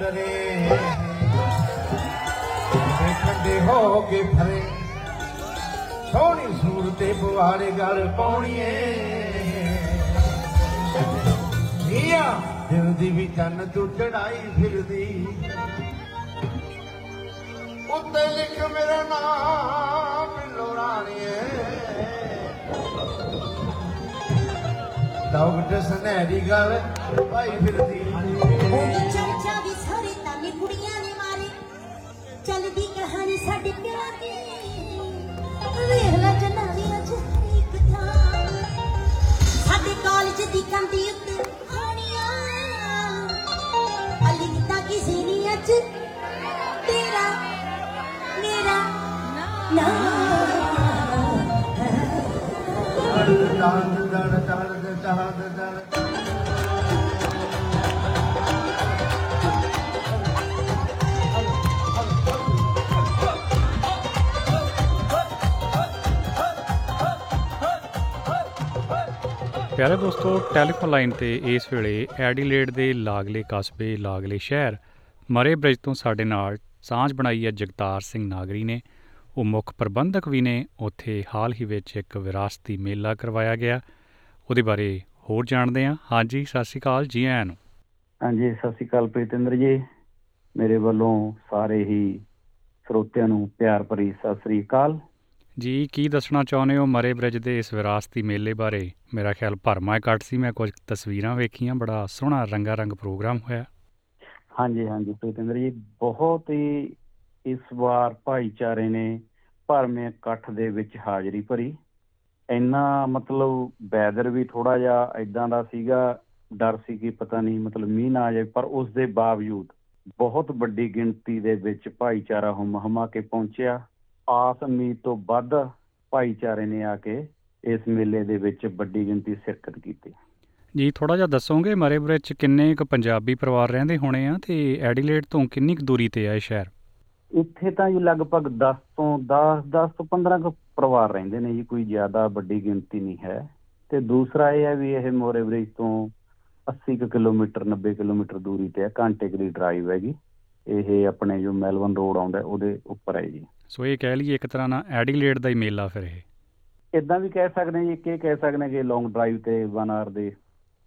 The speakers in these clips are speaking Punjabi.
ਡਰੇ। ਵੇ ਠੰਡੇ ਹੋ ਕੇ ਫਰੇ ਸੋਹਣੀ ਸੂਰਤੇ ਪਵਾੜੇ ਗਲ ਪਾਉਣੀਏ। ਨੀਆ ਦਿਲ ਦੀ ਵੀ ਚੰਨ ਤੂੰ ਚੜਾਈ ਫਿਰਦੀ। ਉੱਤੇ ਲਿਖ ਮੇਰਾ ਨਾਮ ਬਿੱਲੋ ਰਾਣੀਏ। ਡਾਕਟਰ ਸੁਨਹਿਰੀ ਗੱਲ ਪਾਈ ਫਿਰਦੀ। ਚੱਲਦੀ ਕਹਾਣੀ ਸਾਡੇ ਪਿਆਰ। ਦੀ ਵੇਖ ਲੈ ਜਨਾਨੀ ਅੱਜ ਇੱਕ ਥਾਂ। ਸਾਡੇ ਕਾਲਜ ਦੀ ਕੰਧੀ ਉੱਤੇ ਆਣੀਆਂ ਅਲੀ ਤਾਂ ਕਿਸੇ ਨਹੀਂ ਅੱਜ, ਤੇਰਾ, ਮੇਰਾ ਨਾ। ਡਾਂਡ ਡਾਂਡ ਡਾਂਡ ਡਾਂਡ ਡਾਂਡ ਪਿਆਰੇ ਦੋਸਤੋ ਟੈਲੀਫੋਨ ਲਾਈਨ ਤੇ ਇਸ ਵੇਲੇ ਐਡੀਲੇਡ ਦੇ ਲਾਗਲੇ ਕਸਬੇ, ਲਾਗਲੇ ਸ਼ਹਿਰ ਮਰੇ ਬ੍ਰਿਜ ਤੋਂ ਸਾਡੇ ਨਾਲ ਸਾਂਝ ਬਣਾਈ ਹੈ ਜਗਤਾਰ ਸਿੰਘ ਨਾਗਰੀ ਨੇ। ਉਹ ਮੁੱਖ ਪ੍ਰਬੰਧਕ ਵੀ ਨੇ। ਉੱਥੇ ਹਾਲ ਹੀ ਵਿੱਚ ਇੱਕ ਵਿਰਾਸਤੀ ਮੇਲਾ ਕਰਵਾਇਆ ਗਿਆ। ਉਹਦੇ ਬਾਰੇ ਹੋਰ ਜਾਣਦੇ ਹਾਂ। ਹਾਂਜੀ, ਸਤਿ ਸ਼੍ਰੀ ਅਕਾਲ ਜੀ ਆਇਆਂ ਨੂੰ। ਹਾਂਜੀ, ਸਤਿ ਸ਼੍ਰੀ ਅਕਾਲ ਪ੍ਰੀਤਿੰਦਰ ਜੀ। ਮੇਰੇ ਵੱਲੋਂ ਸਾਰੇ ਹੀ ਸਰੋਤਿਆਂ ਨੂੰ ਪਿਆਰ ਭਰੀ ਸਤਿ ਸ਼੍ਰੀ ਅਕਾਲ। ਜੀ, ਕੀ ਦੱਸਣਾ ਚਾਹੁੰਦੇ ਹੋ ਮਰੇ ਬ੍ਰਿਜ ਦੇ ਇਸ ਵਿਰਾਸਤੀ ਮੇਲੇ ਬਾਰੇ? ਮੇਰਾ ਖਿਆਲ ਭਰਮਾ ਇਕੱਠ ਸੀ, ਮੈਂ ਕੁਝ ਤਸਵੀਰਾਂ ਵੇਖੀਆਂ, ਬੜਾ ਸੋਹਣਾ ਰੰਗਾ ਰੰਗ ਪ੍ਰੋਗਰਾਮ ਹੋਇਆ। ਹਾਂਜੀ ਹਾਂਜੀ, ਪ੍ਰੀਤਿੰਦਰ ਜੀ, ਬਹੁਤ ਹੀ ਇਸ ਵਾਰ ਭਾਈਚਾਰੇ ਨੇ ਭਰਵੇਂ ਇਕੱਠ ਦੇ ਵਿੱਚ ਹਾਜ਼ਰੀ ਭਰੀ। ਇੰਨਾ ਮਤਲਬ ਵੈਦਰ ਵੀ ਥੋੜਾ ਜਿਹਾ ਇਦਾਂ ਦਾ ਸੀਗਾ, ਡਰ ਸੀ ਕਿ ਪਤਾ ਨਹੀਂ ਮਤਲਬ ਮੀਂਹ ਨਾ ਆ ਜਾਏ ਪਰ ਉਸ ਦੇ ਬਾਵਜੂਦ ਬਹੁਤ ਵੱਡੀ ਗਿਣਤੀ ਦੇ ਵਿੱਚ ਭਾਈਚਾਰਾ ਹੁਮ ਹਮਾ ਕੇ ਪਹੁੰਚਿਆ। ਆਸ ਉਮੀਦ ਤੋਂ ਵੱਧ ਭਾਈਚਾਰੇ ਨੇ ਆ ਕੇ ਇਸ ਮੇਲੇ ਦੇ ਵਿੱਚ ਵੱਡੀ ਗਿਣਤੀ ਸ਼ਿਰਕਤ ਕੀਤੀ। ਜੀ ਥੋੜਾ ਜਿਹਾ ਦੱਸੋਗੇ ਮਰੇ ਬ੍ਰਿਜ 'ਚ ਕਿੰਨੇ ਕੁ ਪੰਜਾਬੀ ਪਰਿਵਾਰ ਰਹਿੰਦੇ ਹੋਣੇ ਆ ਤੇ ਐਡੀਲੇਡ ਤੋਂ ਕਿੰਨੀ ਕੁ ਦੂਰੀ ਤੇ ਆ ਇਹ ਸ਼ਹਿਰ? ਇੱਥੇ ਤਾਂ ਜੀ ਲਗਭਗ 10 ਤੋਂ 10 10 ਤੋਂ 15 ਕੁ ਪਰਿਵਾਰ ਰਹਿੰਦੇ ਨੇ ਜੀ ਕੋਈ ਜ਼ਿਆਦਾ ਵੱਡੀ ਗਿਣਤੀ ਨਹੀਂ ਹੈ। ਤੇ ਦੂਸਰਾ ਇਹ ਹੈ ਵੀ ਇਹ ਮੋਰੇ ਬ੍ਰਿਜ ਤੋਂ 80 ਕੁ ਕਿਲੋਮੀਟਰ 90 ਕਿਲੋਮੀਟਰ ਦੂਰੀ ਤੇ ਹੈ ਘੰਟੇ ਦੀ ਡਰਾਈਵ ਹੈਗੀ। ਇਹ ਆਪਣੇ ਜੋ ਮੈਲਬਨ ਰੋਡ ਆਉਂਦਾ ਉਹਦੇ ਉੱਪਰ ਹੈ ਜੀ। ਸੋ ਇਹ ਕਹਿ ਲਈਏ ਇੱਕ ਤਰ੍ਹਾਂ ਨਾਲ ਐਡੀਲੇਡ ਦਾ ਹੀ ਮੇਲਾ ਫਿਰ ਇਹ ਇਦਾਂ ਵੀ ਕਹਿ ਸਕਦੇ ਜੀ ਕਿ ਕਹਿ ਸਕਦੇ ਕਿ ਲੌਂਗ ਡਰਾਈਵ ਤੇ 1 ਆਰ ਦੇ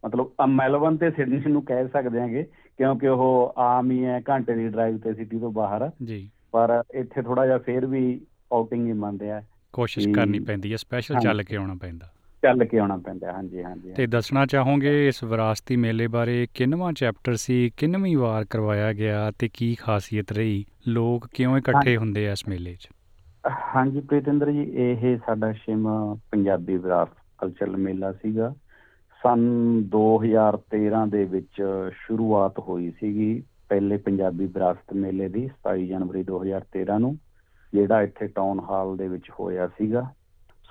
ਮਤਲਬ ਅ ਮੈਲਬਨ ਤੇ ਸਿਡਨੀ ਨੂੰ ਕਹਿ ਸਕਦੇ ਹਾਂਗੇ ਕਿਉਂਕਿ ਉਹ ਆਮ ਹੀ ਹੈ ਘੰਟੇ ਦੀ ਡਰਾਈਵ ਤੇ ਸਿਟੀ ਤੋਂ ਬਾਹਰ ਜੀ ਪਰ ਇੱਥੇ ਥੋੜਾ ਜਿਹਾ ਫੇਰ ਵੀ ਆਊਟਿੰਗ ਹੀ ਮੰਨਦੇ ਆ ਕੋਸ਼ਿਸ਼। ਕਰਨੀ ਪੈਂਦੀ ਹੈ ਸਪੈਸ਼ਲ। ਚੱਲ ਕੇ ਆਉਣਾ ਪੈਂਦਾ ਚੱਲ ਕੇ ਆਉਣਾ ਪੈਂਦਾ ਹਾਂਜੀ ਹਾਂਜੀ ਤੇ ਦੱਸਣਾ ਚਾਹੋਗੇ ਇਸ ਵਿਰਾਸਤੀ ਮੇਲੇ ਬਾਰੇ ਕਿੰਨਵਾਂ ਚੈਪਟਰ ਸੀ ਕਿੰਨਵੀਂ ਵਾਰ ਕਰਵਾਇਆ ਗਿਆ ਤੇ ਕੀ ਖਾਸੀਅਤ ਰਹੀ? ਲੋਕ ਕਿਉਂ ਇਕੱਠੇ ਹੁੰਦੇ ਆ ਇਸ ਮੇਲੇ 'ਚ? ਹਾਂਜੀ ਪ੍ਰੀਤਿੰਦਰ ਜੀ ਇਹ ਸਾਡਾ ਛੇਵਾਂ ਪੰਜਾਬੀ ਵਿਰਾਸਤ ਕਲਚਰਲ ਮੇਲਾ ਸੀਗਾ। ਸਨ 2013 ਦੇ ਵਿੱਚ ਸ਼ੁਰੂਆਤ ਹੋਈ ਸੀਗੀ ਪਹਿਲੇ ਪੰਜਾਬੀ ਵਿਰਾਸਤ ਮੇਲੇ ਦੀ 27 ਜਨਵਰੀ 2013 ਨੂੰ ਜਿਹੜਾ ਇੱਥੇ ਟਾਊਨ ਹਾਲ ਦੇ ਵਿੱਚ ਹੋਇਆ ਸੀਗਾ।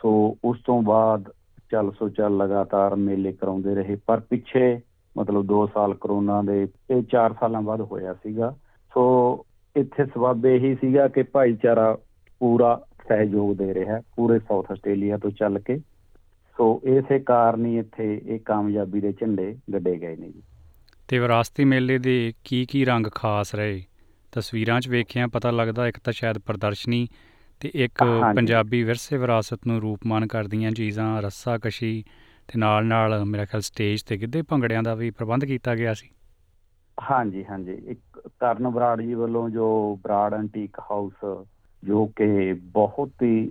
ਸੋ ਉਸ ਤੋਂ ਬਾਅਦ ਚੱਲ ਸੋ ਚੱਲ ਲਗਾਤਾਰ ਮੇਲੇ ਕਰਾਉਂਦੇ ਰਹੇ, ਪਰ ਪਿੱਛੇ ਮਤਲਬ 2 ਸਾਲ ਕਰੋਨਾ ਦੇ, ਇਹ 4 ਸਾਲਾਂ ਬਾਅਦ ਹੋਇਆ ਸੀਗਾ। ਸੋ ਇੱਥੇ ਸਬਬ ਇਹੀ ਸੀਗਾ ਕਿ ਭਾਈਚਾਰਾ ਪੂਰਾ ਸਹਿਯੋਗ ਦੇ ਰਿਹਾ ਹੈ ਪੂਰੇ ਸਾਊਥ ਆਸਟ੍ਰੇਲੀਆ ਤੋਂ ਚੱਲ ਕੇ। ਸੋ ਇਸੇ ਕਾਰਨ ਹੀ ਇੱਥੇ ਇਹ ਕਾਮਯਾਬੀ ਦੇ ਝੰਡੇ ਗੱਡੇ ਗਏ ਨੇ ਜੀ। ਤੇ ਵਿਰਾਸਤੀ ਮੇਲੇ ਦੇ ਕੀ ਕੀ ਰੰਗ ਖਾਸ ਰਹੇ? ਤਸਵੀਰਾਂ 'ਚ ਵੇਖਿਆ ਪਤਾ ਲੱਗਦਾ ਇੱਕ ਤਾਂ ਸ਼ਾਇਦ ਪ੍ਰਦਰਸ਼ਨੀ ਤੇ ਇੱਕ। ਪੰਜਾਬੀ ਵਿਰਸੇ ਵਿਰਾਸਤ ਨੂੰ ਰੂਪਮਾਨ ਕਰਦੀਆਂ ਚੀਜ਼ਾਂ ਰੱਸਾ ਕਸ਼ੀ ਤੇ ਨਾਲ ਨਾਲ ਮੇਰਾ ਖਿਆਲ ਸਟੇਜ ਤੇ ਗਿੱਧੇ ਭੰਗੜਿਆਂ ਦਾ ਵੀ ਪ੍ਰਬੰਧ ਕੀਤਾ ਗਿਆ ਸੀ ਹਾਂਜੀ ਹਾਂਜੀ ਇੱਕ ਕਰਨ ਬਰਾੜ ਜੀ ਵੱਲੋਂ ਜੋ ਬਰਾੜ ਐਂਟੀਕ ਹਾਊਸ ਜੋ ਕਿ ਬਹੁਤ ਹੀ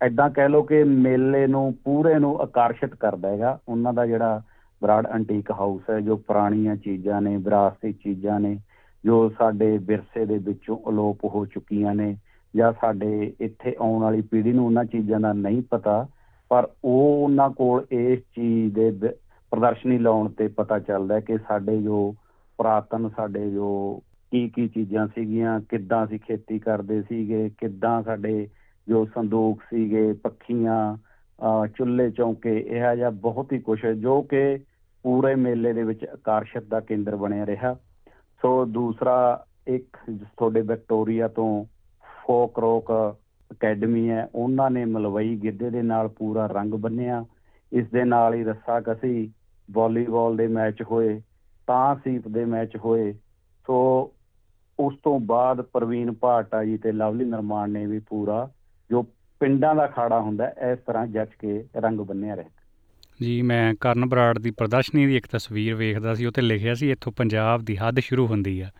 ਐਦਾਂ ਕਹਿ ਲਓ ਕਿ ਮੇਲੇ ਨੂੰ ਪੂਰੇ ਨੂੰ ਆਕਰਸ਼ਿਤ ਕਰਦਾ ਹੈਗਾ ਉਹਨਾਂ ਦਾ ਜਿਹੜਾ ਬਰਾੜ ਐਂਟੀਕ ਹਾਊਸ ਹੈ ਜੋ ਪੁਰਾਣੀਆਂ ਚੀਜ਼ਾਂ ਨੇ ਵਿਰਾਸਤੀ ਚੀਜ਼ਾਂ ਨੇ ਜੋ ਸਾਡੇ ਵਿਰਸੇ ਦੇ ਵਿੱਚੋਂ ਅਲੋਪ ਹੋ ਚੁੱਕੀਆਂ ਨੇ ਜਾਂ ਸਾਡੇ ਇੱਥੇ ਆਉਣ ਵਾਲੀ ਪੀੜ੍ਹੀ ਨੂੰ ਉਹਨਾਂ ਚੀਜ਼ਾਂ ਦਾ ਨਹੀਂ ਪਤਾ, ਪਰ ਉਹ ਉਹਨਾਂ ਕੋਲ ਇਸ ਚੀਜ਼ ਦੇ ਬ- ਪ੍ਰਦਰਸ਼ਨੀ ਲਾਉਣ ਤੇ ਪਤਾ ਚੱਲਦਾ ਹੈ ਕਿ ਸਾਡੇ ਜੋ ਪੁਰਾਤਨ, ਸਾਡੇ ਜੋ ਕੀ ਕੀ ਚੀਜ਼ਾਂ ਸੀਗੀਆਂ, ਕਿੱਦਾਂ ਅਸੀਂ ਖੇਤੀ ਕਰਦੇ ਸੀਗੇ, ਕਿੱਦਾਂ ਸਾਡੇ ਜੋ ਸੰਦੂਕ ਸੀਗੇ, ਪੱਖੀਆਂ ਅਹ ਚੁੱਲ੍ਹੇ ਚੌਂਕੇ, ਇਹ ਜਿਹਾ ਬਹੁਤ ਹੀ ਕੁਝ ਜੋ ਕਿ ਪੂਰੇ ਮੇਲੇ ਦੇ ਵਿੱਚ ਆਕਰਸ਼ਿਤ ਦਾ ਕੇਂਦਰ ਬਣਿਆ ਰਿਹਾ। ਸੋ ਦੂਸਰਾ ਇੱਕ, ਤੁਹਾਡੇ ਵਿਕਟੋਰੀਆ ਤੋਂ ਫੋਕ ਰੋਕ ਅਕੈਡਮੀ ਹੈ। ਉਹਨਾਂ ਨੇ ਮਲਵਈ ਗਿੱਧੇ ਦੇ ਨਾਲ ਪੂਰਾ ਰੰਗ ਬੰਨਿਆ। ਇਸ ਦੇ ਨਾਲ ਹੀ ਰੱਸਾ ਕਸੀ ਵਾਲੀਬਾਲ ਦੇ ਮੈਚ ਹੋਏ ਤਾਂ ਸੀਪ ਦੇ ਮੈਚ ਹੋਏ। ਸੋ ਉਸ ਤੋਂ ਬਾਅਦ ਪ੍ਰਵੀਨ ਭਾਟਾ ਜੀ ਤੇ ਲਵਲੀ ਨਿਰਮਾਣ ਨੇ ਵੀ ਪੂਰਾ ਜੋ ਪਿੰਡਾਂ ਦਾ ਖਾੜਾ ਹੁੰਦਾ ਹੈ, ਇਸ ਤਰ੍ਹਾਂ ਜੱਜ ਕੇ ਰੰਗ ਬੰਨਿਆ ਰਿਹਾ। ਜੀ ਮੈਂ ਕਰਨ ਬਰਾੜ ਦੀ ਪ੍ਰਦਰਸ਼ਨੀ ਦੀ ਇੱਕ ਤਸਵੀਰ ਵੇਖਦਾ ਸੀ। ਉਹ ਤੇ ਲਿਖਿਆ ਸੀ ਇੱਥੋਂ ਪੰਜਾਬ ਦੀ ਹੱਦ ਸ਼ੁਰੂ ਹੁੰਦੀ ਆ।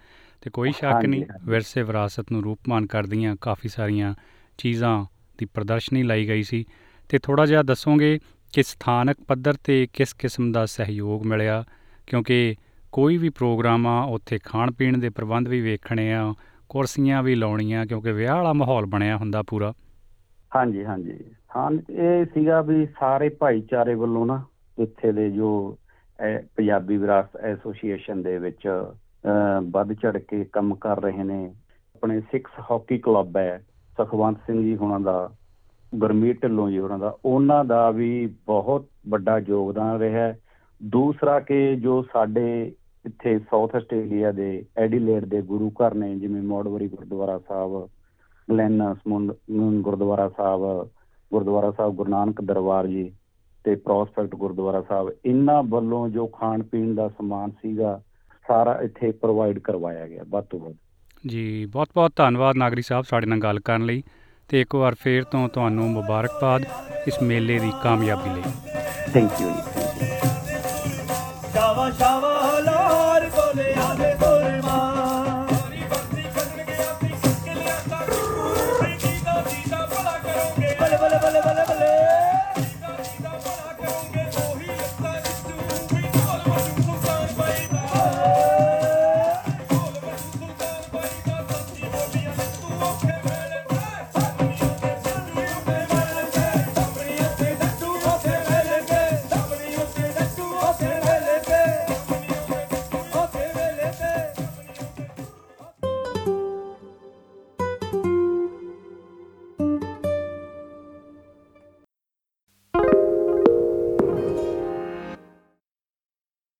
ਤੇ ਕੋਈ ਸ਼ੱਕ ਨਹੀਂ। ਵਿਰਸੇ ਵਿਰਾਸਤ ਨੂੰ ਰੂਪਮਾਨ ਕਰਦੀਆਂ ਕਾਫੀ ਸਾਰੀਆਂ ਚੀਜ਼ਾਂ ਦੀ ਪ੍ਰਦਰਸ਼ਨੀ ਲਾਈ ਗਈ ਸੀ। ਤੇ ਥੋੜਾ ਜਿਹਾ ਦੱਸੋਗੇ ਕਿ ਸਥਾਨਕ ਪੱਧਰ ਤੇ ਕਿਸ ਕਿਸਮ ਦਾ ਸਹਿਯੋਗ ਮਿਲਿਆ ਕਿਉਂਕਿ ਕੋਈ ਵੀ ਪ੍ਰੋਗਰਾਮ ਆ ਉੱਥੇ ਖਾਣ ਪੀਣ ਦੇ ਪ੍ਰਬੰਧ ਵੀ ਵੇਖਣੇ ਆ ਕੁਰਸੀਆਂ ਵੀ ਲਾਉਣੀਆਂ ਕਿਉਂਕਿ ਵਿਆਹ ਵਾਲਾ ਮਾਹੌਲ ਬਣਿਆ ਹੁੰਦਾ ਪੂਰਾ। ਹਾਂਜੀ ਹਾਂਜੀ। ਹਾਂ ਇਹ ਸੀਗਾ ਵੀ ਸਾਰੇ ਭਾਈਚਾਰੇ ਵੱਲੋਂ ਨਾ ਇੱਥੇ ਦੇ ਜੋ ਪੰਜਾਬੀ ਵਿਰਾਸਤ ਐਸੋਸੀਏਸ਼ਨ ਦੇ ਵਿੱਚ ਵੱਧ ਚੜ ਕੇ ਕੰਮ ਕਰ ਰਹੇ ਨੇ ਆਪਣੇ ਸਿਕਸ ਹਾਕੀ ਕਲੱਬ ਹੈ, ਸੁਖਵੰਤ ਸਿੰਘ ਜੀ ਹੁਣਾਂ ਦਾ, ਗੁਰਮੀਤ ਢਿੱਲੋਂ ਜੀ ਹੋਰਾਂ ਦਾ, ਉਹਨਾਂ ਦਾ ਵੀ ਬਹੁਤ ਵੱਡਾ ਯੋਗਦਾਨ ਰਿਹਾ ਹੈ। ਦੂਸਰਾ ਕਿ ਜੋ ਸਾਡੇ ਇੱਥੇ ਸਾਊਥ ਆਸਟ੍ਰੇਲੀਆ ਦੇ ਐਡੀਲੇਡ ਦੇ ਗੁਰੂ ਘਰ ਨੇ, ਜਿਵੇਂ Modbury Gurdwara Sahib Glen Osmond Gurdwara Sahib Gurdwara Sahib Guru Nanak Darbar ji ਤੇ ਪ੍ਰੋਸਪੈਕਟ ਗੁਰਦੁਆਰਾ ਸਾਹਿਬ, ਇਹਨਾਂ ਵੱਲੋਂ ਜੋ ਖਾਣ ਪੀਣ ਦਾ ਸਮਾਨ ਸੀਗਾ ਸਾਰਾ ਇੱਥੇ ਪ੍ਰੋਵਾਈਡ ਕਰਵਾਇਆ ਗਿਆ ਵੱਧ ਤੋਂ ਵੱਧ। ਜੀ ਬਹੁਤ ਬਹੁਤ ਧੰਨਵਾਦ ਨਾਗਰੀ ਸਾਹਿਬ ਸਾਡੇ ਨਾਲ ਗੱਲ ਕਰਨ ਲਈ ਤੇ ਇੱਕ ਵਾਰ ਫੇਰ ਤੋਂ ਤੁਹਾਨੂੰ ਮੁਬਾਰਕਬਾਦ ਇਸ ਮੇਲੇ ਦੀ ਕਾਮਯਾਬੀ ਲਈ। Thank you